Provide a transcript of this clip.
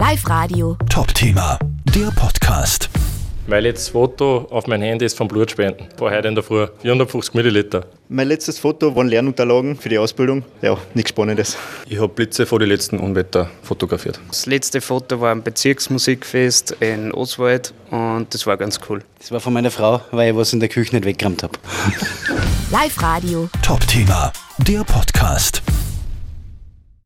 Live Radio. Top-Thema, der Podcast. Mein letztes Foto auf mein Handy ist vom Blutspenden. War heute in der Früh. 450 Milliliter. Mein letztes Foto waren Lernunterlagen für die Ausbildung. Ja, nichts Spannendes. Ich habe Blitze vor die letzten Unwetter fotografiert. Das letzte Foto war am Bezirksmusikfest in Oswald und das war ganz cool. Das war von meiner Frau, weil ich was in der Küche nicht weggeräumt habe. Live Radio. Top-Thema, der Podcast.